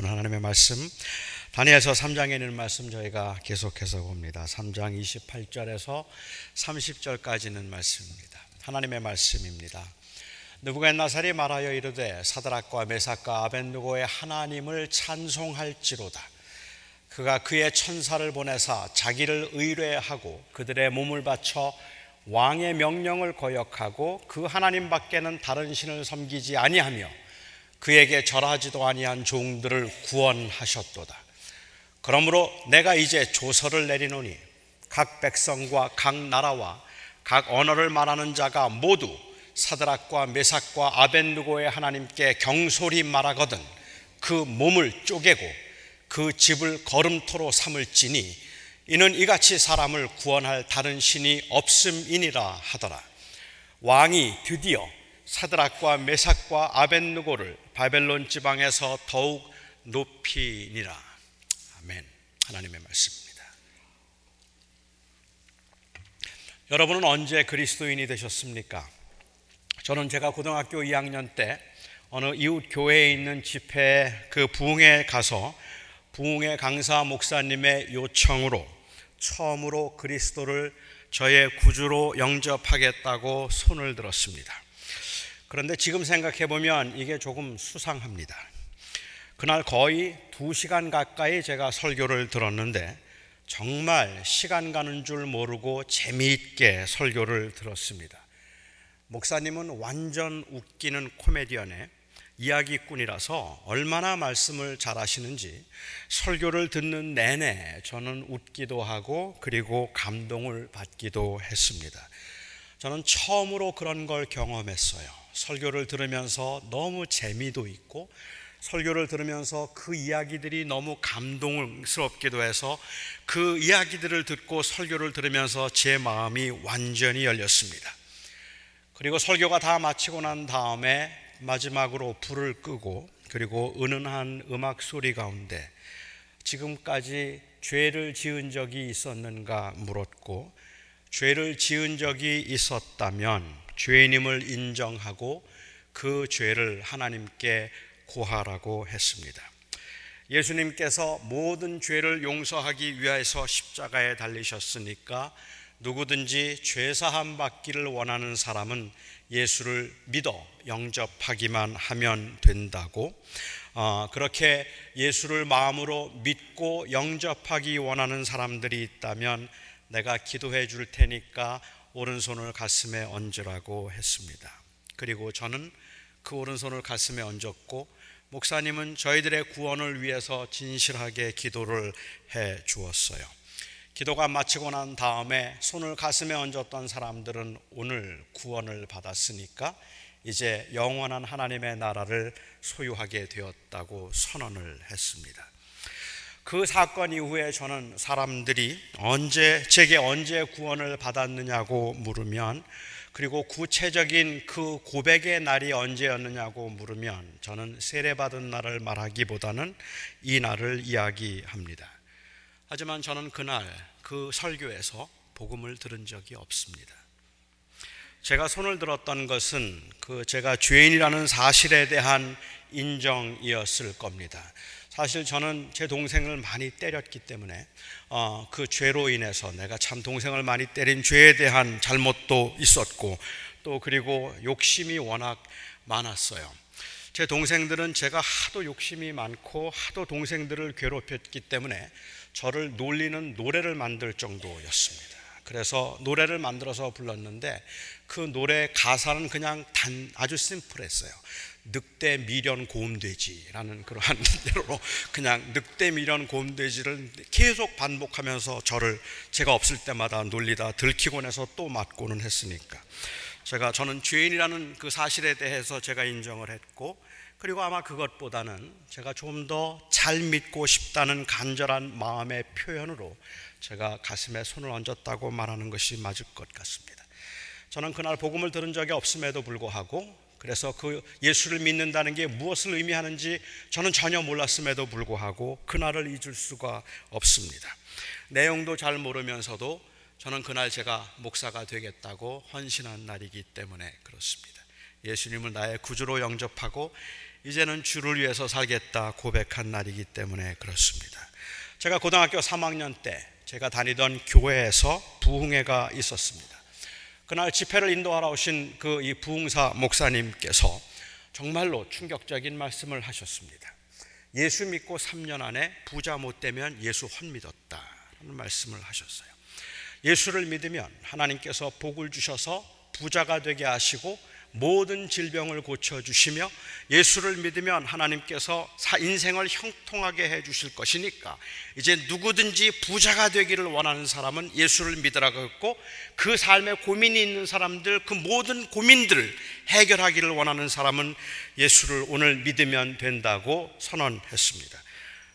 오늘 하나님의 말씀 다니엘서 3장에 있는 말씀 저희가 계속해서 봅니다. 3장 28절에서 30절까지는 말씀입니다. 하나님의 말씀입니다. 느부갓나살이 말하여 이르되 사드락과 메삭과 아벤누고의 하나님을 찬송할지로다. 그가 그의 천사를 보내사 자기를 의뢰하고 그들의 몸을 바쳐 왕의 명령을 거역하고 그 하나님 밖에는 다른 신을 섬기지 아니하며 그에게 절하지도 아니한 종들을 구원하셨도다. 그러므로 내가 이제 조서를 내리노니 각 백성과 각 나라와 각 언어를 말하는 자가 모두 사드락과 메삭과 아벤누고의 하나님께 경솔히 말하거든 그 몸을 쪼개고 그 집을 걸음토로 삼을지니 이는 이같이 사람을 구원할 다른 신이 없음이니라 하더라. 왕이 드디어 사드락과 메삭과 아벤누고를 바벨론 지방에서 더욱 높이니라. 아멘. 하나님의 말씀입니다. 여러분은 언제 그리스도인이 되셨습니까? 저는 제가 고등학교 2학년 때 어느 이웃 교회에 있는 집회 그 부흥에 가서 부흥의 강사 목사님의 요청으로 처음으로 그리스도를 저의 구주로 영접하겠다고 손을 들었습니다. 그런데 지금 생각해 보면 이게 조금 수상합니다. 그날 거의 두 시간 가까이 제가 설교를 들었는데 정말 시간 가는 줄 모르고 재미있게 설교를 들었습니다. 목사님은 완전 웃기는 코미디언에 이야기꾼이라서 얼마나 말씀을 잘하시는지 설교를 듣는 내내 저는 웃기도 하고 그리고 감동을 받기도 했습니다. 저는 처음으로 그런 걸 경험했어요. 설교를 들으면서 너무 재미도 있고 설교를 들으면서 그 이야기들이 너무 감동스럽기도 해서 그 이야기들을 듣고 설교를 들으면서 제 마음이 완전히 열렸습니다. 그리고 설교가 다 마치고 난 다음에 마지막으로 불을 끄고 그리고 은은한 음악 소리 가운데 지금까지 죄를 지은 적이 있었는가 물었고 죄를 지은 적이 있었다면 죄인임을 인정하고 그 죄를 하나님께 고하라고 했습니다. 예수님께서 모든 죄를 용서하기 위해서 십자가에 달리셨으니까 누구든지 죄사함 받기를 원하는 사람은 예수를 믿어 영접하기만 하면 된다고 어, 그렇게 예수를 마음으로 믿고 영접하기 원하는 사람들이 있다면 내가 기도해 줄 테니까 오른손을 가슴에 얹으라고 했습니다. 그리고 저는 그 오른손을 가슴에 얹었고 목사님은 저희들의 구원을 위해서 진실하게 기도를 해 주었어요. 기도가 마치고 난 다음에 손을 가슴에 얹었던 사람들은 오늘 구원을 받았으니까 이제 영원한 하나님의 나라를 소유하게 되었다고 선언을 했습니다. 그 사건 이후에 저는 사람들이 언제 제게 언제 구원을 받았느냐고 물으면 그리고 구체적인 그 고백의 날이 언제였느냐고 물으면 저는 세례받은 날을 말하기보다는 이 날을 이야기합니다. 하지만 저는 그날 그 설교에서 복음을 들은 적이 없습니다. 제가 손을 들었던 것은 그 제가 죄인이라는 사실에 대한 인정이었을 겁니다. 사실 저는 제 동생을 많이 때렸기 때문에 어, 그 죄로 인해서 내가 참 동생을 많이 때린 죄에 대한 잘못도 있었고 또 그리고 욕심이 워낙 많았어요. 제 동생들은 제가 하도 욕심이 많고 하도 동생들을 괴롭혔기 때문에 저를 놀리는 노래를 만들 정도였습니다. 그래서 노래를 만들어서 불렀는데 그 노래 가사는 그냥 단 아주 심플했어요. 늑대 미련 고음돼지라는 그러한 대로 그냥 늑대 미련 고음돼지를 계속 반복하면서 저를 제가 없을 때마다 놀리다 들키고 나서 또 맞고는 했으니까 제가 저는 죄인이라는 그 사실에 대해서 제가 인정을 했고 그리고 아마 그것보다는 제가 좀 더 잘 믿고 싶다는 간절한 마음의 표현으로 제가 가슴에 손을 얹었다고 말하는 것이 맞을 것 같습니다. 저는 그날 복음을 들은 적이 없음에도 불구하고 그래서 그 예수를 믿는다는 게 무엇을 의미하는지 저는 전혀 몰랐음에도 불구하고 그날을 잊을 수가 없습니다. 내용도 잘 모르면서도 저는 그날 제가 목사가 되겠다고 헌신한 날이기 때문에 그렇습니다. 예수님을 나의 구주로 영접하고 이제는 주를 위해서 살겠다 고백한 날이기 때문에 그렇습니다. 제가 고등학교 3학년 때 제가 다니던 교회에서 부흥회가 있었습니다. 그날 집회를 인도하러 오신 그 이 부흥사 목사님께서 정말로 충격적인 말씀을 하셨습니다. 예수 믿고 3년 안에 부자 못 되면 예수 헛 믿었다. 라는 말씀을 하셨어요. 예수를 믿으면 하나님께서 복을 주셔서 부자가 되게 하시고 모든 질병을 고쳐주시며 예수를 믿으면 하나님께서 인생을 형통하게 해주실 것이니까 이제 누구든지 부자가 되기를 원하는 사람은 예수를 믿으라고 했고 그 삶에 고민이 있는 사람들 그 모든 고민들을 해결하기를 원하는 사람은 예수를 오늘 믿으면 된다고 선언했습니다.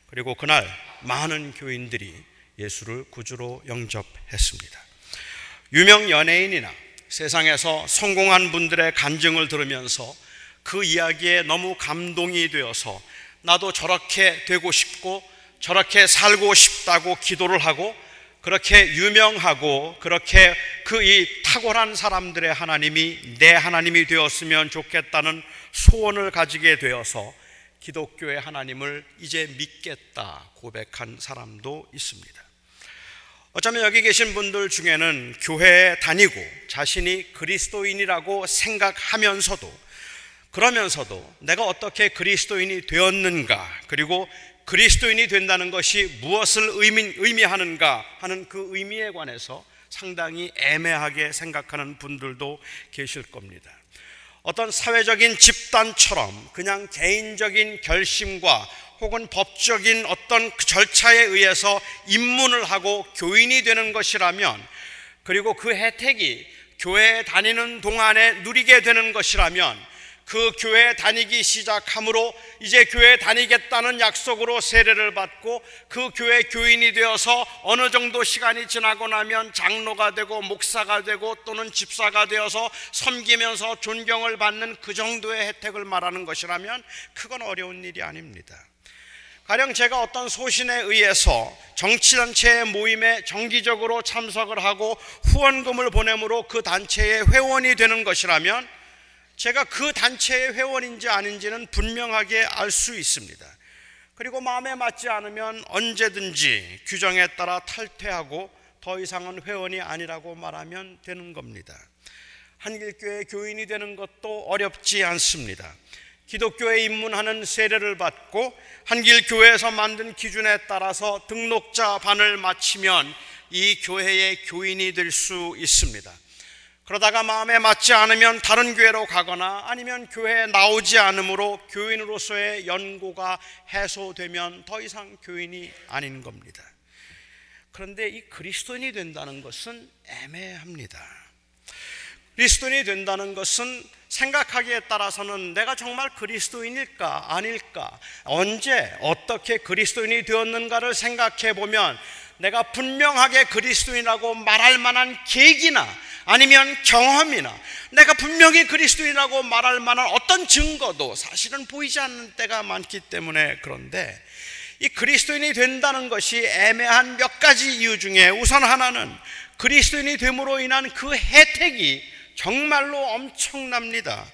그리고 그날 많은 교인들이 예수를 구주로 영접했습니다. 유명 연예인이나 세상에서 성공한 분들의 간증을 들으면서 그 이야기에 너무 감동이 되어서 나도 저렇게 되고 싶고 저렇게 살고 싶다고 기도를 하고 그렇게 유명하고 그렇게 그 이 탁월한 사람들의 하나님이 내 하나님이 되었으면 좋겠다는 소원을 가지게 되어서 기독교의 하나님을 이제 믿겠다 고백한 사람도 있습니다. 어쩌면 여기 계신 분들 중에는 교회에 다니고 자신이 그리스도인이라고 생각하면서도 그러면서도 내가 어떻게 그리스도인이 되었는가 그리고 그리스도인이 된다는 것이 무엇을 의미, 하는가 하는 그 의미에 관해서 상당히 애매하게 생각하는 분들도 계실 겁니다. 어떤 사회적인 집단처럼 그냥 개인적인 결심과 혹은 법적인 어떤 그 절차에 의해서 입문을 하고 교인이 되는 것이라면 그리고 그 혜택이 교회에 다니는 동안에 누리게 되는 것이라면 그 교회 다니기 시작함으로 이제 교회 다니겠다는 약속으로 세례를 받고 그 교회 교인이 되어서 어느 정도 시간이 지나고 나면 장로가 되고 목사가 되고 또는 집사가 되어서 섬기면서 존경을 받는 그 정도의 혜택을 말하는 것이라면 그건 어려운 일이 아닙니다. 가령 제가 어떤 소신에 의해서 정치단체의 모임에 정기적으로 참석을 하고 후원금을 보내므로 그 단체의 회원이 되는 것이라면 제가 그 단체의 회원인지 아닌지는 분명하게 알 수 있습니다. 그리고 마음에 맞지 않으면 언제든지 규정에 따라 탈퇴하고 더 이상은 회원이 아니라고 말하면 되는 겁니다. 한길교회 교인이 되는 것도 어렵지 않습니다. 기독교에 입문하는 세례를 받고 한길 교회에서 만든 기준에 따라서 등록자 반을 마치면 이 교회의 교인이 될 수 있습니다. 그러다가 마음에 맞지 않으면 다른 교회로 가거나 아니면 교회에 나오지 않으므로 교인으로서의 연고가 해소되면 더 이상 교인이 아닌 겁니다. 그런데 이 그리스도인이 된다는 것은 애매합니다. 그리스도인이 된다는 것은 생각하기에 따라서는 내가 정말 그리스도인일까 아닐까 언제 어떻게 그리스도인이 되었는가를 생각해 보면 내가 분명하게 그리스도인이라고 말할 만한 계기나 아니면 경험이나 내가 분명히 그리스도인이라고 말할 만한 어떤 증거도 사실은 보이지 않는 때가 많기 때문에 그런데 이 그리스도인이 된다는 것이 애매한 몇 가지 이유 중에 우선 하나는 그리스도인이 됨으로 인한 그 혜택이 정말로 엄청납니다.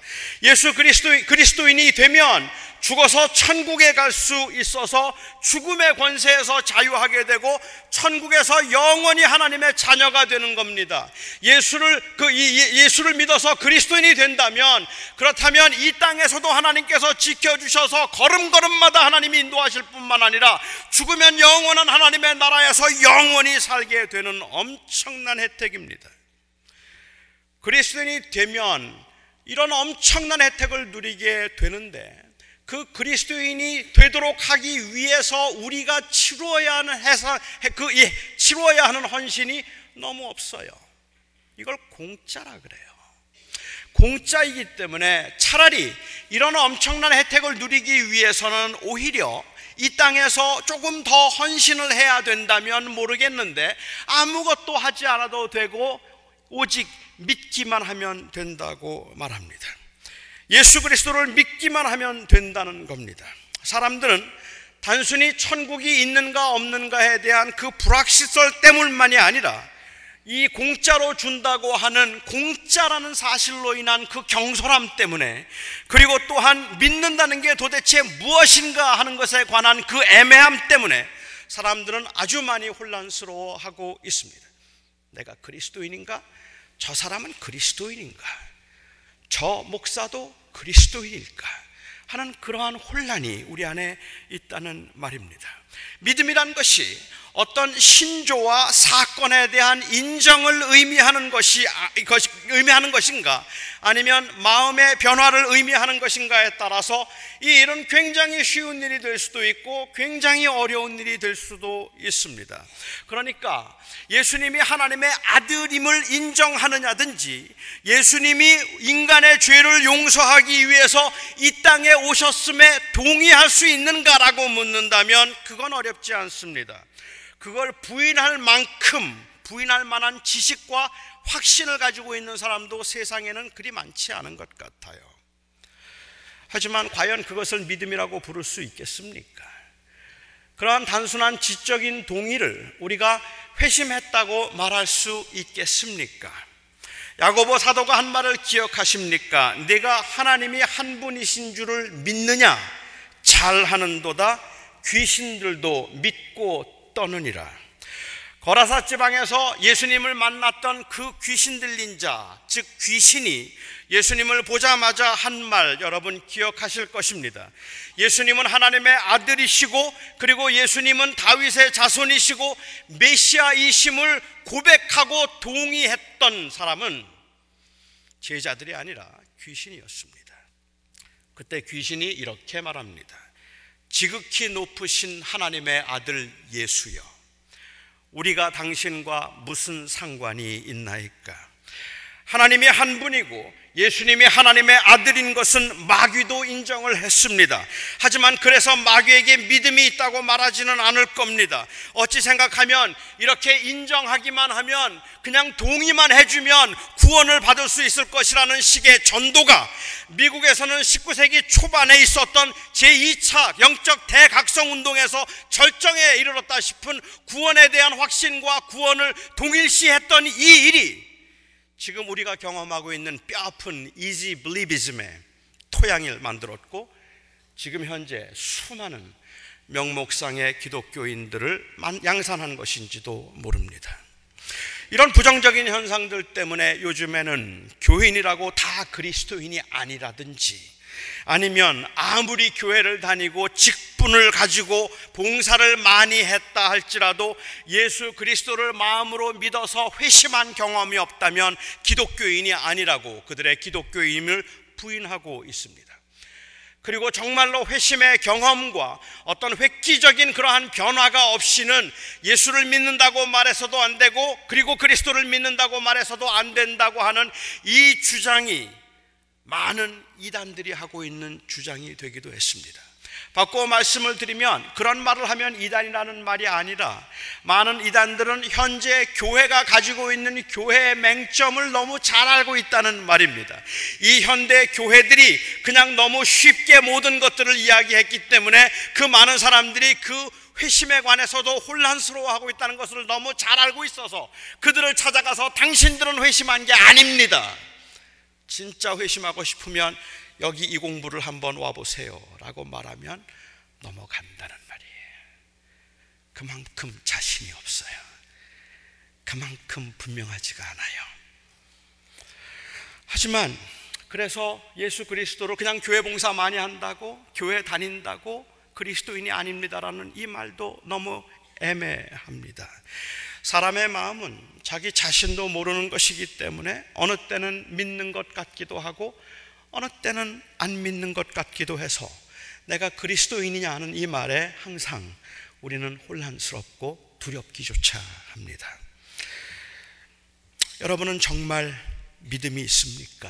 예수 그리스도, 그리스도인이 되면 죽어서 천국에 갈 수 있어서 죽음의 권세에서 자유하게 되고 천국에서 영원히 하나님의 자녀가 되는 겁니다. 예수를 그 예수를 믿어서 그리스도인이 된다면 그렇다면 이 땅에서도 하나님께서 지켜 주셔서 걸음걸음마다 하나님이 인도하실 뿐만 아니라 죽으면 영원한 하나님의 나라에서 영원히 살게 되는 엄청난 혜택입니다. 그리스도인이 되면 이런 엄청난 혜택을 누리게 되는데 그 그리스도인이 되도록 하기 위해서 우리가 치루어야 하는 해사, 그 치루어야 하는 헌신이 너무 없어요. 이걸 공짜라 그래요. 공짜이기 때문에 차라리 이런 엄청난 혜택을 누리기 위해서는 오히려 이 땅에서 조금 더 헌신을 해야 된다면 모르겠는데 아무것도 하지 않아도 되고 오직 믿기만 하면 된다고 말합니다. 예수 그리스도를 믿기만 하면 된다는 겁니다. 사람들은 단순히 천국이 있는가 없는가에 대한 그 불확실성 때문만이 아니라 이 공짜로 준다고 하는 공짜라는 사실로 인한 그 경솔함 때문에 그리고 또한 믿는다는 게 도대체 무엇인가 하는 것에 관한 그 애매함 때문에 사람들은 아주 많이 혼란스러워하고 있습니다. 내가 그리스도인인가? 저 사람은 그리스도인인가? 저 목사도 그리스도인일까? 하는 그러한 혼란이 우리 안에 있다는 말입니다. 믿음이란 것이 어떤 신조와 사건에 대한 인정을 의미하는 것이 아, 의미하는 것인가 아니면 마음의 변화를 의미하는 것인가에 따라서 이 일은 굉장히 쉬운 일이 될 수도 있고 굉장히 어려운 일이 될 수도 있습니다. 그러니까 예수님이 하나님의 아들임을 인정하느냐든지 예수님이 인간의 죄를 용서하기 위해서 이 땅에 오셨음에 동의할 수 있는가라고 묻는다면 그건 어렵지 않습니다. 그걸 부인할 만큼 부인할 만한 지식과 확신을 가지고 있는 사람도 세상에는 그리 많지 않은 것 같아요. 하지만 과연 그것을 믿음이라고 부를 수 있겠습니까? 그러한 단순한 지적인 동의를 우리가 회심했다고 말할 수 있겠습니까? 야고보 사도가 한 말을 기억하십니까? 내가 하나님이 한 분이신 줄을 믿느냐? 잘하는도다 귀신들도 믿고 떠느니라. 거라사 지방에서 예수님을 만났던 그 귀신 들린 자, 즉 귀신이 예수님을 보자마자 한 말 여러분 기억하실 것입니다. 예수님은 하나님의 아들이시고 그리고 예수님은 다윗의 자손이시고 메시아이심을 고백하고 동의했던 사람은 제자들이 아니라 귀신이었습니다. 그때 귀신이 이렇게 말합니다. 지극히 높으신 하나님의 아들 예수여 우리가 당신과 무슨 상관이 있나이까? 하나님이 한 분이고 예수님이 하나님의 아들인 것은 마귀도 인정을 했습니다. 하지만 그래서 마귀에게 믿음이 있다고 말하지는 않을 겁니다. 어찌 생각하면 이렇게 인정하기만 하면 그냥 동의만 해주면 구원을 받을 수 있을 것이라는 식의 전도가 미국에서는 19세기 초반에 있었던 제2차 영적 대각성 운동에서 절정에 이르렀다 싶은 구원에 대한 확신과 구원을 동일시했던 이 일이 지금 우리가 경험하고 있는 뼈아픈 이지 블리비즘의 토양을 만들었고 지금 현재 수많은 명목상의 기독교인들을 양산한 것인지도 모릅니다. 이런 부정적인 현상들 때문에 요즘에는 교인이라고 다 그리스도인이 아니라든지 아니면 아무리 교회를 다니고 직분을 가지고 봉사를 많이 했다 할지라도 예수 그리스도를 마음으로 믿어서 회심한 경험이 없다면 기독교인이 아니라고 그들의 기독교임을 부인하고 있습니다. 그리고 정말로 회심의 경험과 어떤 획기적인 그러한 변화가 없이는 예수를 믿는다고 말해서도 안 되고 그리고 그리스도를 믿는다고 말해서도 안 된다고 하는 이 주장이 많은 이단들이 하고 있는 주장이 되기도 했습니다. 바꿔 말씀을 드리면 그런 말을 하면 이단이라는 말이 아니라 많은 이단들은 현재 교회가 가지고 있는 교회의 맹점을 너무 잘 알고 있다는 말입니다. 이 현대 교회들이 그냥 너무 쉽게 모든 것들을 이야기했기 때문에 그 많은 사람들이 그 회심에 관해서도 혼란스러워하고 있다는 것을 너무 잘 알고 있어서 그들을 찾아가서 당신들은 회심한 게 아닙니다. 진짜 회심하고 싶으면 여기 이 공부를 한번 와보세요. 라고 말하면 넘어간다는 말이에요. 그만큼 자신이 없어요. 그만큼 분명하지가 않아요. 하지만 그래서 예수 그리스도로 그냥 교회 봉사 많이 한다고 교회 다닌다고 그리스도인이 아닙니다라는 이 말도 너무 애매합니다. 사람의 마음은 자기 자신도 모르는 것이기 때문에 어느 때는 믿는 것 같기도 하고 어느 때는 안 믿는 것 같기도 해서 내가 그리스도인이냐 하는 이 말에 항상 우리는 혼란스럽고 두렵기조차 합니다. 여러분은 정말 믿음이 있습니까?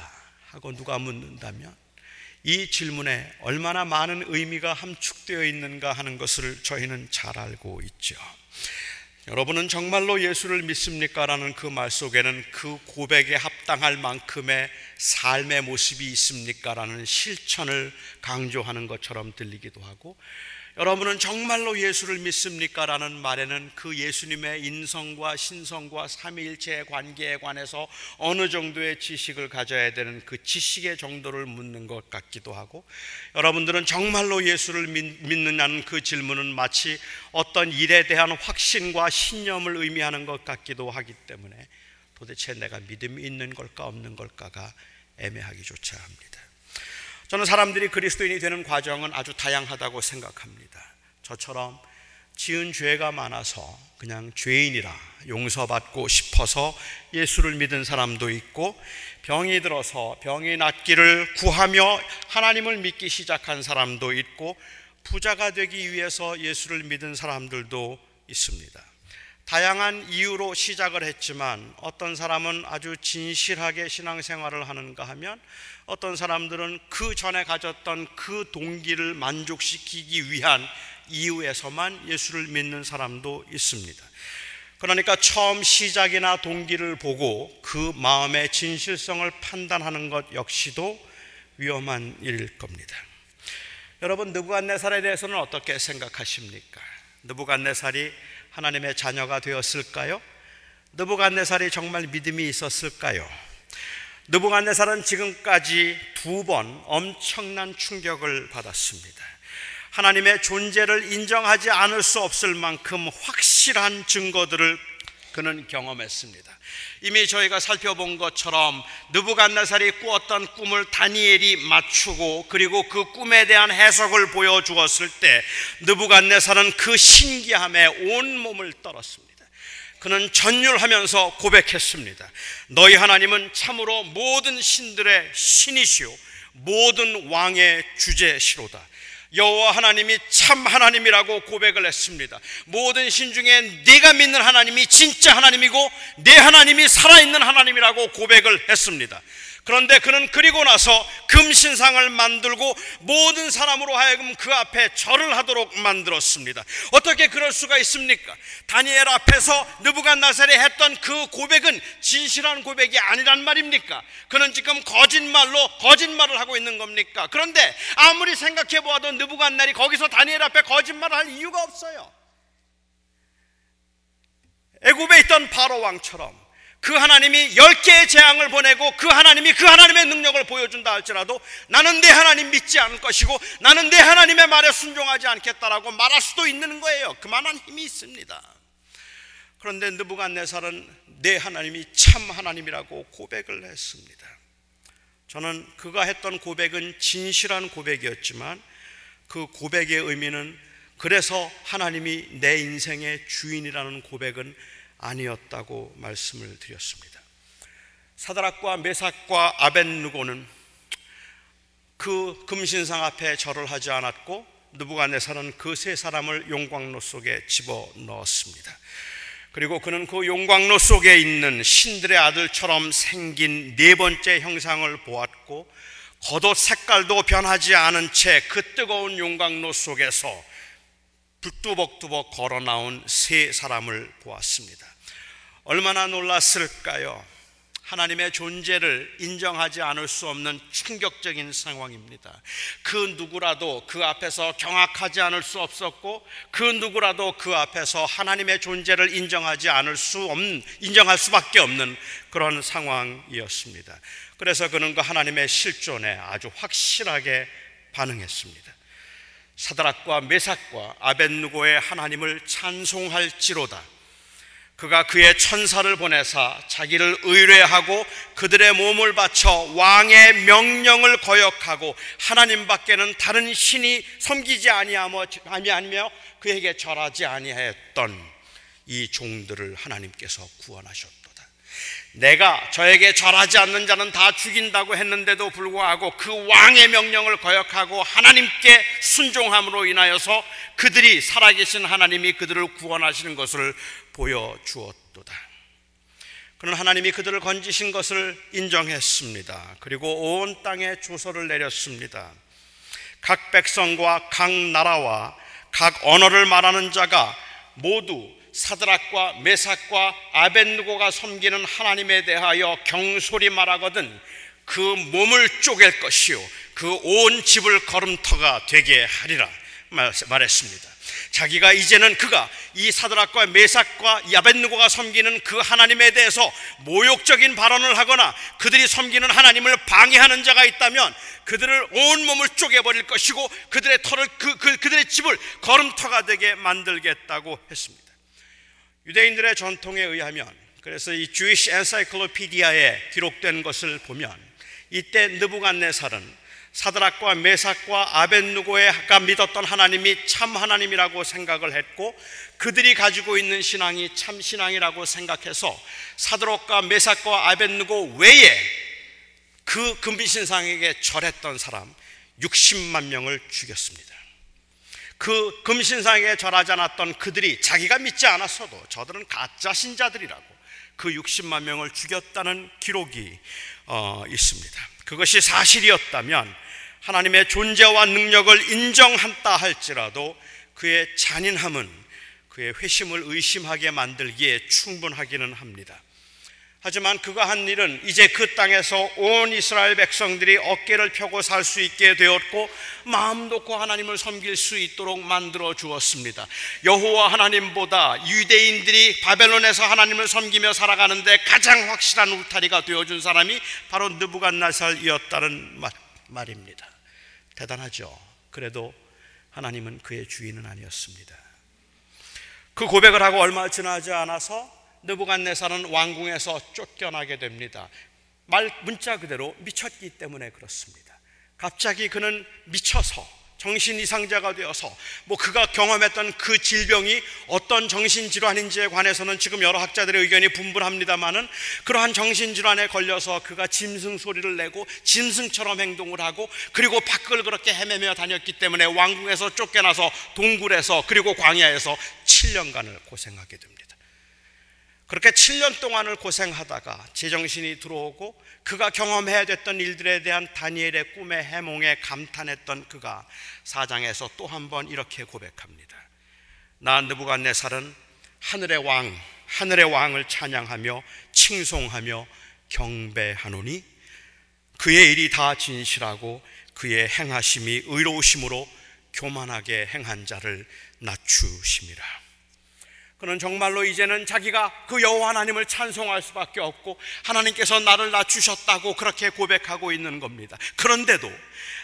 하고 누가 묻는다면 이 질문에 얼마나 많은 의미가 함축되어 있는가 하는 것을 저희는 잘 알고 있죠. 여러분은 정말로 예수를 믿습니까? 라는 그 말 속에는 그 고백에 합당할 만큼의 삶의 모습이 있습니까? 라는 실천을 강조하는 것처럼 들리기도 하고 여러분은 정말로 예수를 믿습니까? 라는 말에는 그 예수님의 인성과 신성과 삼위일체의 관계에 관해서 어느 정도의 지식을 가져야 되는 그 지식의 정도를 묻는 것 같기도 하고 여러분들은 정말로 예수를 믿느냐는 그 질문은 마치 어떤 일에 대한 확신과 신념을 의미하는 것 같기도 하기 때문에 도대체 내가 믿음이 있는 걸까 없는 걸까가 애매하기조차 합니다. 저는 사람들이 그리스도인이 되는 과정은 아주 다양하다고 생각합니다. 저처럼 지은 죄가 많아서 그냥 죄인이라 용서받고 싶어서 예수를 믿은 사람도 있고 병이 들어서 병이 낫기를 구하며 하나님을 믿기 시작한 사람도 있고 부자가 되기 위해서 예수를 믿은 사람들도 있습니다. 다양한 이유로 시작을 했지만 어떤 사람은 아주 진실하게 신앙생활을 하는가 하면 어떤 사람들은 그 전에 가졌던 그 동기를 만족시키기 위한 이유에서만 예수를 믿는 사람도 있습니다. 그러니까 처음 시작이나 동기를 보고 그 마음의 진실성을 판단하는 것 역시도 위험한 일일 겁니다. 여러분 느부갓네살에 대해서는 어떻게 생각하십니까? 느부갓네살이 하나님의 자녀가 되었을까요? 느부갓네살이 정말 믿음이 있었을까요? 느부갓네살은 지금까지 두 번 엄청난 충격을 받았습니다. 하나님의 존재를 인정하지 않을 수 없을 만큼 확실한 증거들을 그는 경험했습니다. 이미 저희가 살펴본 것처럼 느부갓네살이 꾸었던 꿈을 다니엘이 맞추고 그리고 그 꿈에 대한 해석을 보여 주었을 때 느부갓네살은 그 신기함에 온 몸을 떨었습니다. 그는 전율하면서 고백했습니다. 너희 하나님은 참으로 모든 신들의 신이시요 모든 왕의 주제시로다. 여호와 하나님이 참 하나님이라고 고백을 했습니다. 모든 신 중에 네가 믿는 하나님이 진짜 하나님이고 내 하나님이 살아있는 하나님이라고 고백을 했습니다. 그런데 그는 그리고 나서 금신상을 만들고 모든 사람으로 하여금 그 앞에 절을 하도록 만들었습니다. 어떻게 그럴 수가 있습니까? 다니엘 앞에서 느부갓나살이 했던 그 고백은 진실한 고백이 아니란 말입니까? 그는 지금 거짓말로 거짓말을 하고 있는 겁니까? 그런데 아무리 생각해 보아도 느부갓날이 거기서 다니엘 앞에 거짓말을 할 이유가 없어요. 애굽에 있던 바로 왕처럼 그 하나님이 열 개의 재앙을 보내고 그 하나님이 그 하나님의 능력을 보여준다 할지라도 나는 내 하나님 믿지 않을 것이고 나는 내 하나님의 말에 순종하지 않겠다라고 말할 수도 있는 거예요. 그만한 힘이 있습니다. 그런데 느부갓네살은 내 하나님이 참 하나님이라고 고백을 했습니다. 저는 그가 했던 고백은 진실한 고백이었지만 그 고백의 의미는 그래서 하나님이 내 인생의 주인이라는 고백은 아니었다고 말씀을 드렸습니다. 사드락과 메삭과 아벤누고는 그 금신상 앞에 절을 하지 않았고 느부갓네살은 그 세 사람을 용광로 속에 집어 넣었습니다. 그리고 그는 그 용광로 속에 있는 신들의 아들처럼 생긴 네 번째 형상을 보았고 겉옷 색깔도 변하지 않은 채 그 뜨거운 용광로 속에서 뚝뚜벅뚜벅 걸어 나온 세 사람을 보았습니다. 얼마나 놀랐을까요? 하나님의 존재를 인정하지 않을 수 없는 충격적인 상황입니다. 그 누구라도 그 앞에서 경악하지 않을 수 없었고 그 누구라도 그 앞에서 하나님의 존재를 인정하지 않을 수 없는 인정할 수밖에 없는 그런 상황이었습니다. 그래서 그는 그 하나님의 실존에 아주 확실하게 반응했습니다. 사드락과 메삭과 아벤누고의 하나님을 찬송할지로다. 그가 그의 천사를 보내사 자기를 의뢰하고 그들의 몸을 바쳐 왕의 명령을 거역하고 하나님 밖에는 다른 신이 섬기지 아니하며 그에게 절하지 아니하였던 이 종들을 하나님께서 구원하셨다. 내가 저에게 절하지 않는 자는 다 죽인다고 했는데도 불구하고 그 왕의 명령을 거역하고 하나님께 순종함으로 인하여서 그들이 살아계신 하나님이 그들을 구원하시는 것을 보여주었도다. 그는 하나님이 그들을 건지신 것을 인정했습니다. 그리고 온 땅에 조서를 내렸습니다. 각 백성과 각 나라와 각 언어를 말하는 자가 모두 사드락과 메삭과 아벤누고가 섬기는 하나님에 대하여 경솔히 말하거든 그 몸을 쪼갤 것이요 그 온 집을 걸음터가 되게 하리라 말했습니다. 자기가 이제는 그가 이 사드락과 메삭과 야벤누고가 섬기는 그 하나님에 대해서 모욕적인 발언을 하거나 그들이 섬기는 하나님을 방해하는 자가 있다면 그들을 온 몸을 쪼개버릴 것이고 그들의 터를 그, 그 그들의 집을 걸음터가 되게 만들겠다고 했습니다. 유대인들의 전통에 의하면 그래서 이 주이시 엔사이클로피디아에 기록된 것을 보면 이때 느부갓네살은 사드락과 메삭과 아벤누고가 믿었던 하나님이 참 하나님이라고 생각을 했고 그들이 가지고 있는 신앙이 참 신앙이라고 생각해서 사드락과 메삭과 아벤누고 외에 그 금신상에게 절했던 사람 60만 명을 죽였습니다. 그 금신상에 절하지 않았던 그들이 자기가 믿지 않았어도 저들은 가짜 신자들이라고 그 60만 명을 죽였다는 기록이 어, 있습니다. 그것이 사실이었다면 하나님의 존재와 능력을 인정한다 할지라도 그의 잔인함은 그의 회심을 의심하게 만들기에 충분하기는 합니다. 하지만 그가 한 일은 이제 그 땅에서 온 이스라엘 백성들이 어깨를 펴고 살 수 있게 되었고 마음 놓고 하나님을 섬길 수 있도록 만들어 주었습니다. 여호와 하나님보다 유대인들이 바벨론에서 하나님을 섬기며 살아가는데 가장 확실한 울타리가 되어 준 사람이 바로 느부갓나살이었다는 말입니다. 대단하죠. 그래도 하나님은 그의 주인은 아니었습니다. 그 고백을 하고 얼마 지나지 않아서 느부갓네살은 왕궁에서 쫓겨나게 됩니다. 말 문자 그대로 미쳤기 때문에 그렇습니다. 갑자기 그는 미쳐서 정신 이상자가 되어서 뭐 그가 경험했던 그 질병이 어떤 정신 질환인지에 관해서는 지금 여러 학자들의 의견이 분분합니다만은 그러한 정신 질환에 걸려서 그가 짐승 소리를 내고 짐승처럼 행동을 하고 그리고 밖을 그렇게 헤매며 다녔기 때문에 왕궁에서 쫓겨나서 동굴에서 그리고 광야에서 7년간을 고생하게 됩니다. 그렇게 7년 동안을 고생하다가 제정신이 들어오고 그가 경험해야 됐던 일들에 대한 다니엘의 꿈의 해몽에 감탄했던 그가 사장에서 또 한 번 이렇게 고백합니다. 나 느부갓네살은 하늘의 왕, 하늘의 왕을 찬양하며 칭송하며 경배하노니 그의 일이 다 진실하고 그의 행하심이 의로우심으로 교만하게 행한 자를 낮추심이라. 그는 정말로 이제는 자기가 그 여호와 하나님을 찬송할 수밖에 없고 하나님께서 나를 낮추셨다고 그렇게 고백하고 있는 겁니다. 그런데도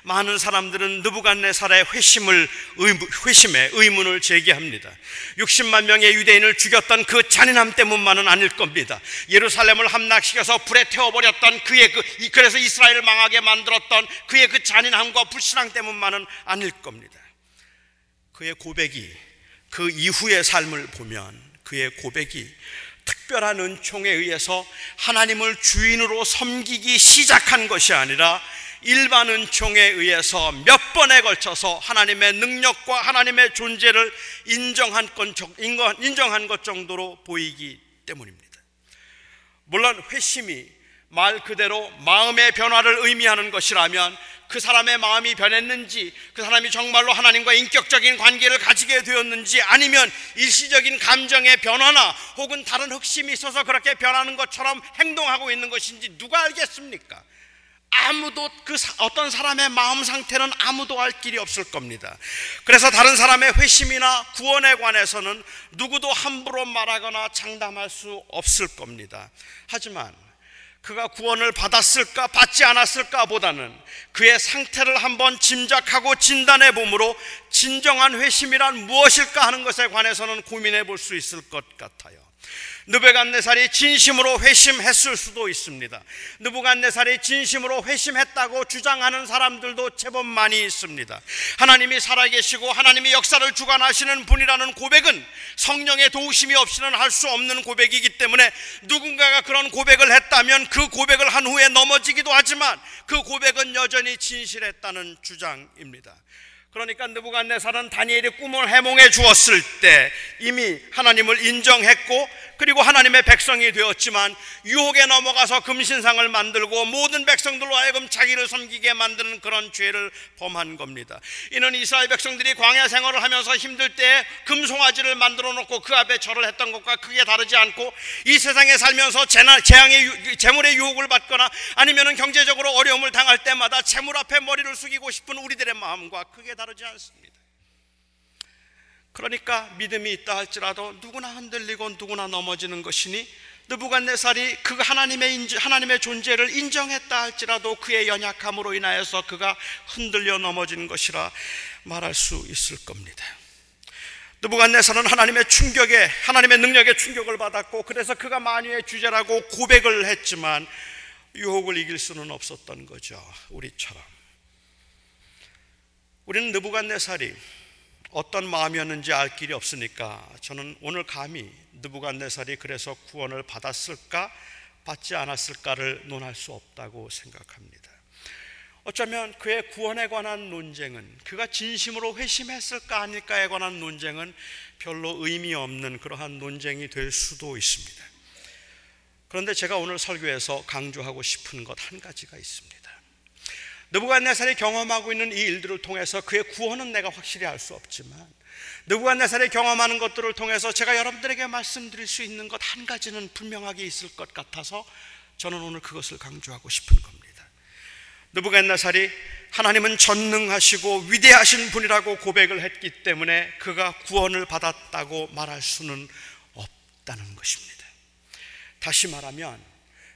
많은 사람들은 느부갓네살의 회심을 회심에 의문을 제기합니다. 60만 명의 유대인을 죽였던 그 잔인함 때문만은 아닐 겁니다. 예루살렘을 함락시켜서 불에 태워버렸던 그의 그 그래서 이스라엘을 망하게 만들었던 그의 그 잔인함과 불신앙 때문만은 아닐 겁니다. 그의 고백이 그 이후의 삶을 보면 그의 고백이 특별한 은총에 의해서 하나님을 주인으로 섬기기 시작한 것이 아니라 일반 은총에 의해서 몇 번에 걸쳐서 하나님의 능력과 하나님의 존재를 인정한 것, 정도로 보이기 때문입니다. 물론 회심이 말 그대로 마음의 변화를 의미하는 것이라면 그 사람의 마음이 변했는지, 그 사람이 정말로 하나님과 인격적인 관계를 가지게 되었는지, 아니면 일시적인 감정의 변화나 혹은 다른 흑심이 있어서 그렇게 변하는 것처럼 행동하고 있는 것인지 누가 알겠습니까? 아무도 그 어떤 사람의 마음 상태는 아무도 알 길이 없을 겁니다. 그래서 다른 사람의 회심이나 구원에 관해서는 누구도 함부로 말하거나 장담할 수 없을 겁니다. 하지만 그가 구원을 받았을까 받지 않았을까 보다는 그의 상태를 한번 짐작하고 진단해 보므로 진정한 회심이란 무엇일까 하는 것에 관해서는 고민해 볼 수 있을 것 같아요. 느부갓네살이 진심으로 회심했을 수도 있습니다. 느부갓네살이 진심으로 회심했다고 주장하는 사람들도 제법 많이 있습니다. 하나님이 살아계시고 하나님이 역사를 주관하시는 분이라는 고백은 성령의 도우심이 없이는 할 수 없는 고백이기 때문에 누군가가 그런 고백을 했다면 그 고백을 한 후에 넘어지기도 하지만 그 고백은 여전히 진실했다는 주장입니다. 그러니까 느부갓네살은 다니엘이 꿈을 해몽해 주었을 때 이미 하나님을 인정했고 그리고 하나님의 백성이 되었지만 유혹에 넘어가서 금신상을 만들고 모든 백성들로 하여금 자기를 섬기게 만드는 그런 죄를 범한 겁니다. 이는 이스라엘 백성들이 광야 생활을 하면서 힘들 때 금송아지를 만들어 놓고 그 앞에 절을 했던 것과 크게 다르지 않고 이 세상에 살면서 재앙의 재물의 유혹을 받거나 아니면은 경제적으로 어려움을 당할 때마다 재물 앞에 머리를 숙이고 싶은 우리들의 마음과 크게 다르지 않습니다. 그러니까 믿음이 있다 할지라도 누구나 흔들리고 누구나 넘어지는 것이니 느부갓네살이 그 하나님의 인지, 하나님의 존재를 인정했다 할지라도 그의 연약함으로 인하여서 그가 흔들려 넘어진 것이라 말할 수 있을 겁니다. 느부갓네살은 하나님의 충격에 하나님의 능력에 충격을 받았고 그래서 그가 만유의 주제라고 고백을 했지만 유혹을 이길 수는 없었던 거죠. 우리처럼. 우리는 느부갓네살이 어떤 마음이었는지 알 길이 없으니까 저는 오늘 감히 느부갓네살이 그래서 구원을 받았을까 받지 않았을까를 논할 수 없다고 생각합니다. 어쩌면 그의 구원에 관한 논쟁은 그가 진심으로 회심했을까 아닐까에 관한 논쟁은 별로 의미 없는 그러한 논쟁이 될 수도 있습니다. 그런데 제가 오늘 설교에서 강조하고 싶은 것 한 가지가 있습니다. 느부갓네살이 경험하고 있는 이 일들을 통해서 그의 구원은 내가 확실히 알 수 없지만 느부갓네살이 경험하는 것들을 통해서 제가 여러분들에게 말씀드릴 수 있는 것 한 가지는 분명하게 있을 것 같아서 저는 오늘 그것을 강조하고 싶은 겁니다. 느부갓네살이 하나님은 전능하시고 위대하신 분이라고 고백을 했기 때문에 그가 구원을 받았다고 말할 수는 없다는 것입니다. 다시 말하면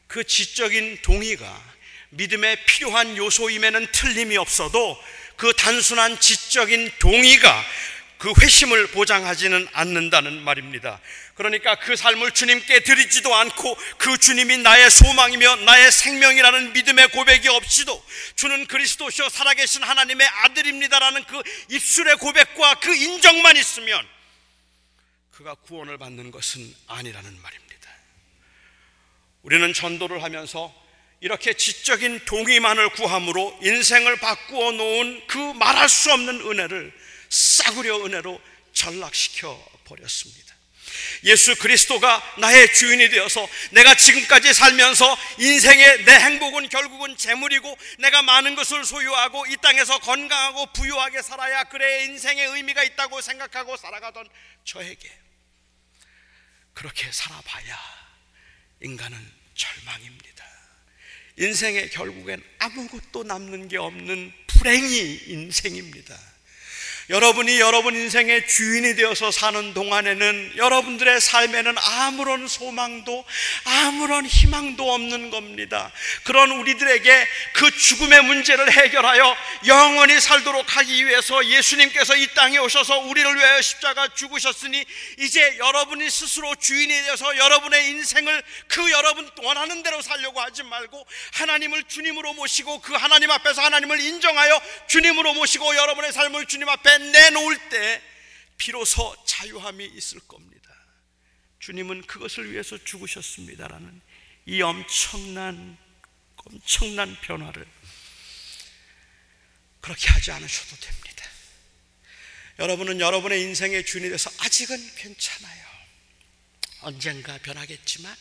그 지적인 동의가 믿음에 필요한 요소임에는 틀림이 없어도 그 단순한 지적인 동의가 그 회심을 보장하지는 않는다는 말입니다. 그러니까 그 삶을 주님께 드리지도 않고 그 주님이 나의 소망이며 나의 생명이라는 믿음의 고백이 없이도 주는 그리스도시요 살아계신 하나님의 아들입니다라는 그 입술의 고백과 그 인정만 있으면 그가 구원을 받는 것은 아니라는 말입니다. 우리는 전도를 하면서 이렇게 지적인 동의만을 구함으로 인생을 바꾸어 놓은 그 말할 수 없는 은혜를 싸구려 은혜로 전락시켜 버렸습니다. 예수 그리스도가 나의 주인이 되어서 내가 지금까지 살면서 인생의 내 행복은 결국은 재물이고 내가 많은 것을 소유하고 이 땅에서 건강하고 부유하게 살아야 그래 인생의 의미가 있다고 생각하고 살아가던 저에게 그렇게 살아봐야 인간은 절망입니다. 인생의 결국엔 아무것도 남는 게 없는 불행이 인생입니다. 여러분이 여러분 인생의 주인이 되어서 사는 동안에는 여러분들의 삶에는 아무런 소망도 아무런 희망도 없는 겁니다. 그런 우리들에게 그 죽음의 문제를 해결하여 영원히 살도록 하기 위해서 예수님께서 이 땅에 오셔서 우리를 위하여 십자가 죽으셨으니 이제 여러분이 스스로 주인이 되어서 여러분의 인생을 그 여러분 원하는 대로 살려고 하지 말고 하나님을 주님으로 모시고 그 하나님 앞에서 하나님을 인정하여 주님으로 모시고 여러분의 삶을 주님 앞에 내놓을 때 비로소 자유함이 있을 겁니다. 주님은 그것을 위해서 죽으셨습니다라는 이 엄청난 엄청난 변화를 그렇게 하지 않으셔도 됩니다. 여러분은 여러분의 인생의 주인이 돼서 아직은 괜찮아요. 언젠가 변하겠지만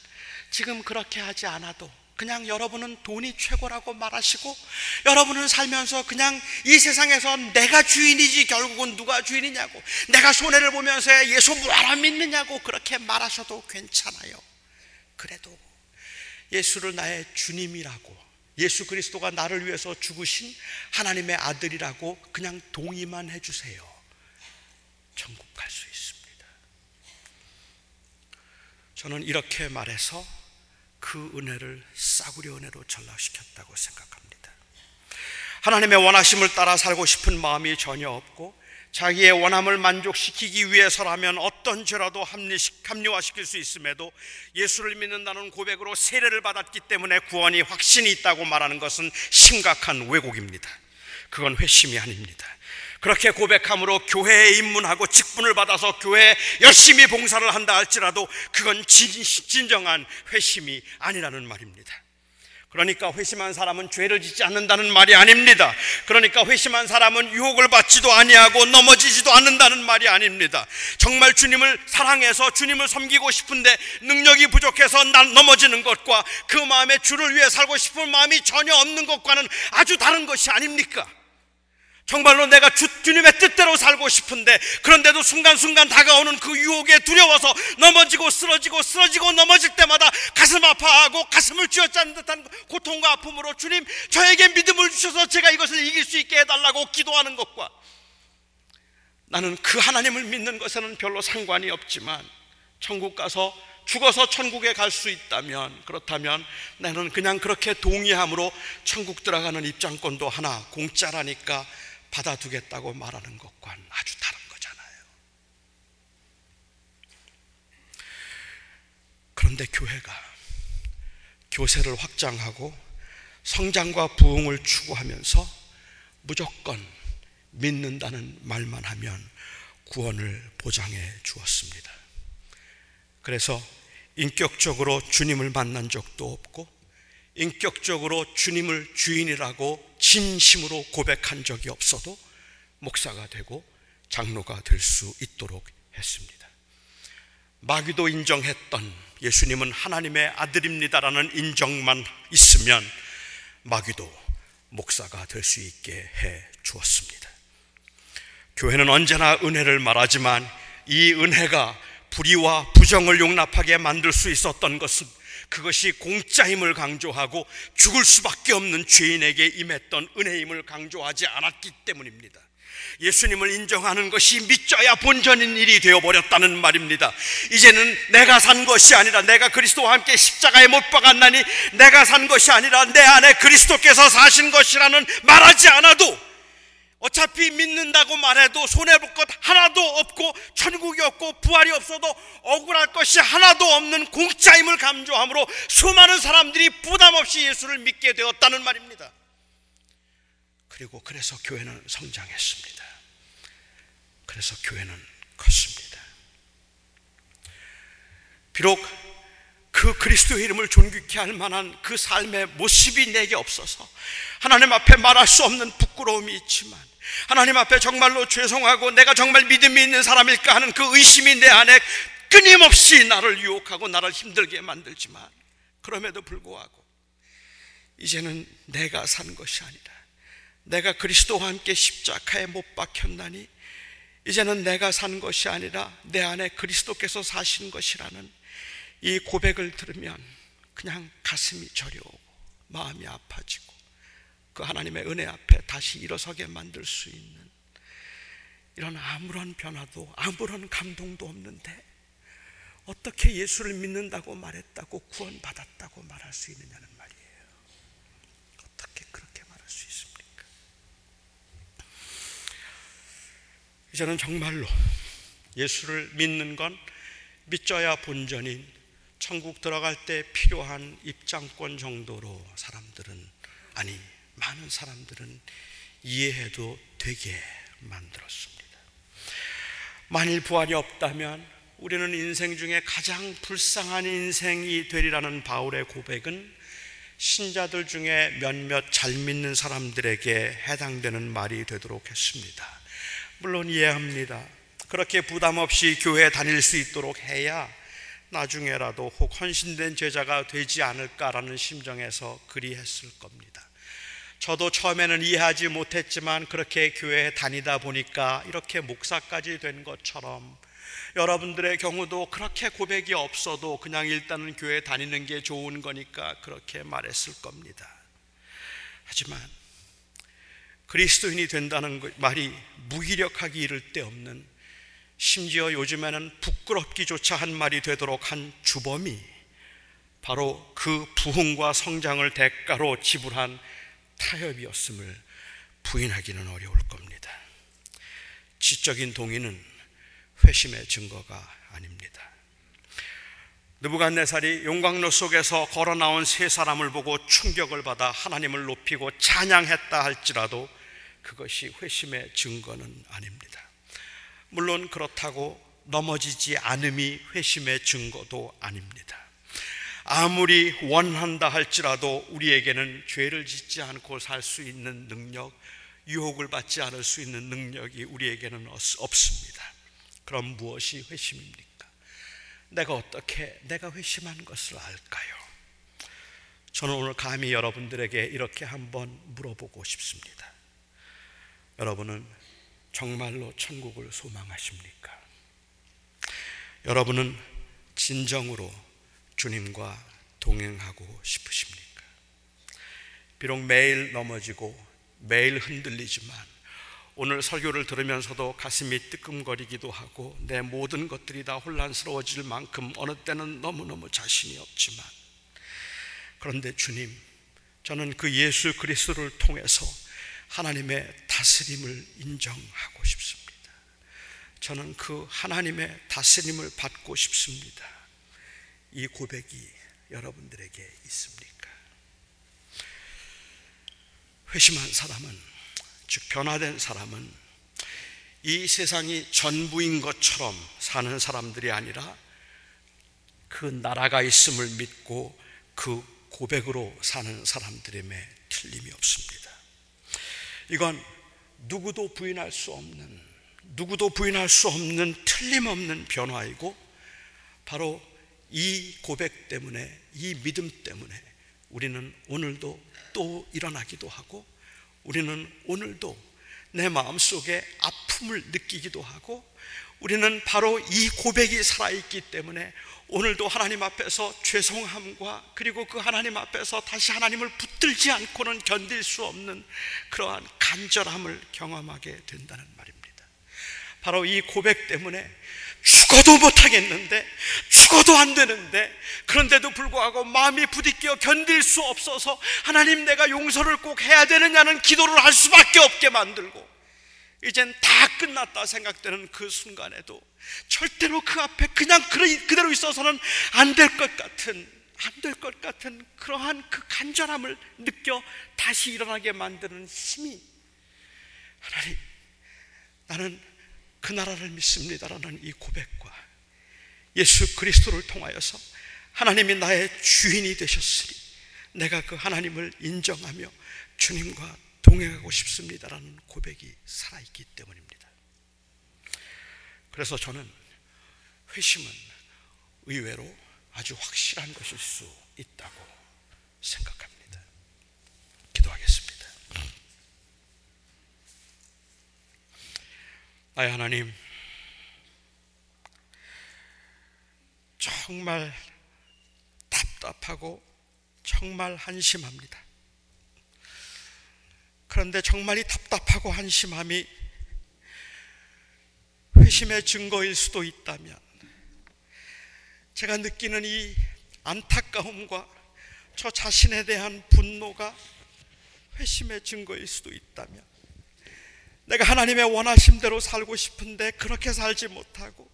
지금 그렇게 하지 않아도 그냥 여러분은 돈이 최고라고 말하시고 여러분은 살면서 그냥 이 세상에서 내가 주인이지 결국은 누가 주인이냐고 내가 손해를 보면서 예수 뭐하러 믿느냐고 그렇게 말하셔도 괜찮아요. 그래도 예수를 나의 주님이라고 예수 그리스도가 나를 위해서 죽으신 하나님의 아들이라고 그냥 동의만 해주세요. 천국 갈 수 있습니다. 저는 이렇게 말해서 그 은혜를 싸구려 은혜로 전락시켰다고 생각합니다. 하나님의 원하심을 따라 살고 싶은 마음이 전혀 없고 자기의 원함을 만족시키기 위해서라면 어떤 죄라도 합리화시킬 수 있음에도 예수를 믿는다는 고백으로 세례를 받았기 때문에 구원이 확신이 있다고 말하는 것은 심각한 왜곡입니다. 그건 회심이 아닙니다. 그렇게 고백함으로 교회에 입문하고 직분을 받아서 교회에 열심히 봉사를 한다 할지라도 그건 진정한 회심이 아니라는 말입니다. 그러니까 회심한 사람은 죄를 짓지 않는다는 말이 아닙니다. 그러니까 회심한 사람은 유혹을 받지도 아니하고 넘어지지도 않는다는 말이 아닙니다. 정말 주님을 사랑해서 주님을 섬기고 싶은데 능력이 부족해서 넘어지는 것과 그 마음에 주를 위해 살고 싶은 마음이 전혀 없는 것과는 아주 다른 것이 아닙니까? 정말로 내가 주, 주님의 뜻대로 살고 싶은데 그런데도 순간순간 다가오는 그 유혹에 두려워서 넘어지고 쓰러지고 쓰러지고 넘어질 때마다 가슴 아파하고 가슴을 쥐어짜는 듯한 고통과 아픔으로 주님 저에게 믿음을 주셔서 제가 이것을 이길 수 있게 해달라고 기도하는 것과 나는 그 하나님을 믿는 것에는 별로 상관이 없지만 천국 가서 죽어서 천국에 갈 수 있다면 그렇다면 나는 그냥 그렇게 동의함으로 천국 들어가는 입장권도 하나 공짜라니까 받아두겠다고 말하는 것과는 아주 다른 거잖아요. 그런데 교회가 교세를 확장하고 성장과 부흥을 추구하면서 무조건 믿는다는 말만 하면 구원을 보장해 주었습니다. 그래서 인격적으로 주님을 만난 적도 없고 인격적으로 주님을 주인이라고 진심으로 고백한 적이 없어도 목사가 되고 장로가 될 수 있도록 했습니다. 마귀도 인정했던 예수님은 하나님의 아들입니다라는 인정만 있으면 마귀도 목사가 될 수 있게 해 주었습니다. 교회는 언제나 은혜를 말하지만 이 은혜가 불의와 부정을 용납하게 만들 수 있었던 것은 그것이 공짜임을 강조하고 죽을 수밖에 없는 죄인에게 임했던 은혜임을 강조하지 않았기 때문입니다. 예수님을 인정하는 것이 믿져야 본전인 일이 되어버렸다는 말입니다. 이제는 내가 산 것이 아니라 내가 그리스도와 함께 십자가에 못 박았나니 내가 산 것이 아니라 내 안에 그리스도께서 사신 것이라는 말하지 않아도 어차피 믿는다고 말해도 손해볼 것 하나도 없고 천국이 없고 부활이 없어도 억울할 것이 하나도 없는 공짜임을 감조함으로 수많은 사람들이 부담 없이 예수를 믿게 되었다는 말입니다. 그리고 그래서 교회는 성장했습니다. 그래서 교회는 컸습니다. 비록 그 그리스도의 이름을 존귀케 할 만한 그 삶의 모습이 내게 없어서 하나님 앞에 말할 수 없는 부끄러움이 있지만 하나님 앞에 정말로 죄송하고 내가 정말 믿음이 있는 사람일까 하는 그 의심이 내 안에 끊임없이 나를 유혹하고 나를 힘들게 만들지만 그럼에도 불구하고 이제는 내가 산 것이 아니라 내가 그리스도와 함께 십자가에 못 박혔나니 이제는 내가 산 것이 아니라 내 안에 그리스도께서 사신 것이라는 이 고백을 들으면 그냥 가슴이 저려오고 마음이 아파지고 그 하나님의 은혜 앞에 다시 일어서게 만들 수 있는 이런 아무런 변화도 아무런 감동도 없는데 어떻게 예수를 믿는다고 말했다고 구원받았다고 말할 수 있느냐는 이제는 정말로 예수를 믿는 건 믿져야 본전인 천국 들어갈 때 필요한 입장권 정도로 사람들은 아니 많은 사람들은 이해해도 되게 만들었습니다. 만일 부활이 없다면 우리는 인생 중에 가장 불쌍한 인생이 되리라는 바울의 고백은 신자들 중에 몇몇 잘 믿는 사람들에게 해당되는 말이 되도록 했습니다. 물론 이해합니다. 그렇게 부담 없이 교회 다닐 수 있도록 해야 나중에라도 혹 헌신된 제자가 되지 않을까라는 심정에서 그리했을 겁니다. 저도 처음에는 이해하지 못했지만 그렇게 교회에 다니다 보니까 이렇게 목사까지 된 것처럼 여러분들의 경우도 그렇게 고백이 없어도 그냥 일단은 교회 다니는 게 좋은 거니까 그렇게 말했을 겁니다. 하지만 그리스도인이 된다는 말이 무기력하기 이를 데 없는 심지어 요즘에는 부끄럽기조차 한 말이 되도록 한 주범이 바로 그 부흥과 성장을 대가로 지불한 타협이었음을 부인하기는 어려울 겁니다. 지적인 동의는 회심의 증거가 아닙니다. 느부갓네살이 용광로 속에서 걸어 나온 세 사람을 보고 충격을 받아 하나님을 높이고 찬양했다 할지라도 그것이 회심의 증거는 아닙니다. 물론 그렇다고 넘어지지 않음이 회심의 증거도 아닙니다. 아무리 원한다 할지라도 우리에게는 죄를 짓지 않고 살 수 있는 능력, 유혹을 받지 않을 수 있는 능력이 우리에게는 없습니다. 그럼 무엇이 회심입니까? 내가 어떻게 내가 회심한 것을 알까요? 저는 오늘 감히 여러분들에게 이렇게 한번 물어보고 싶습니다. 여러분은 정말로 천국을 소망하십니까? 여러분은 진정으로 주님과 동행하고 싶으십니까? 비록 매일 넘어지고 매일 흔들리지만 오늘 설교를 들으면서도 가슴이 뜨끔거리기도 하고 내 모든 것들이 다 혼란스러워질 만큼 어느 때는 너무너무 자신이 없지만 그런데 주님, 저는 그 예수 그리스도를 통해서 하나님의 다스림을 인정하고 싶습니다. 저는 그 하나님의 다스림을 받고 싶습니다. 이 고백이 여러분들에게 있습니까? 회심한 사람은, 즉, 변화된 사람은 이 세상이 전부인 것처럼 사는 사람들이 아니라 그 나라가 있음을 믿고 그 고백으로 사는 사람들임에 틀림이 없습니다. 이건 누구도 부인할 수 없는, 누구도 부인할 수 없는 틀림없는 변화이고, 바로 이 고백 때문에, 이 믿음 때문에 우리는 오늘도 또 일어나기도 하고, 우리는 오늘도 내 마음속에 아픔을 느끼기도 하고, 우리는 바로 이 고백이 살아있기 때문에 오늘도 하나님 앞에서 죄송함과 그리고 그 하나님 앞에서 다시 하나님을 붙들지 않고는 견딜 수 없는 그러한 간절함을 경험하게 된다는 말입니다. 바로 이 고백 때문에 죽어도 못하겠는데, 죽어도 안 되는데, 그런데도 불구하고 마음이 부딪혀 견딜 수 없어서 하나님 내가 용서를 꼭 해야 되느냐는 기도를 할 수밖에 없게 만들고, 이젠 다 끝났다 생각되는 그 순간에도 절대로 그 앞에 그냥 그대로 있어서는 안 될 것 같은 안 될 것 같은 그러한 그 간절함을 느껴 다시 일어나게 만드는 힘이 하나님 나는 그 나라를 믿습니다라는 이 고백과 예수 그리스도를 통하여서 하나님이 나의 주인이 되셨으니 내가 그 하나님을 인정하며 주님과 동행하고 싶습니다라는 고백이 살아있기 때문입니다. 그래서 저는 회심은 의외로 아주 확실한 것일 수 있다고 생각합니다. 기도하겠습니다. 나의 하나님, 정말 답답하고 정말 한심합니다. 그런데 정말 이 답답하고 한심함이 회심의 증거일 수도 있다면 제가 느끼는 이 안타까움과 저 자신에 대한 분노가 회심의 증거일 수도 있다면 내가 하나님의 원하심대로 살고 싶은데 그렇게 살지 못하고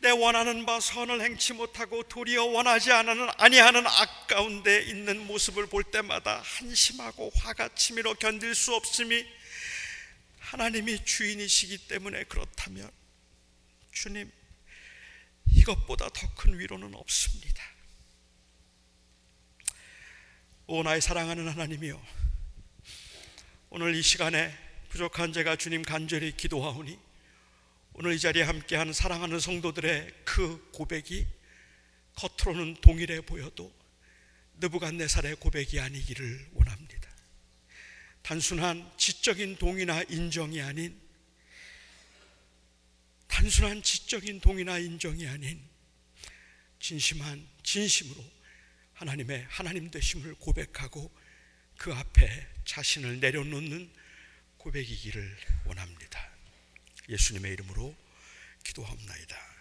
내 원하는 바 선을 행치 못하고 도리어 원하지 않는 아니하는 악 가운데 있는 모습을 볼 때마다 한심하고 화가 치밀어 견딜 수 없음이 하나님이 주인이시기 때문에 그렇다면 주님 이것보다 더 큰 위로는 없습니다. 오 나의 사랑하는 하나님이여 오늘 이 시간에 부족한 제가 주님 간절히 기도하오니 오늘 이 자리에 함께하는 사랑하는 성도들의 그 고백이 겉으로는 동일해 보여도 느부갓네살의 고백이 아니기를 원합니다. 단순한 지적인 동의나 인정이 아닌 단순한 지적인 동의나 인정이 아닌 진심한 진심으로 하나님의 하나님 되심을 고백하고 그 앞에 자신을 내려놓는 고백이기를 원합니다. 예수님의 이름으로 기도합니다.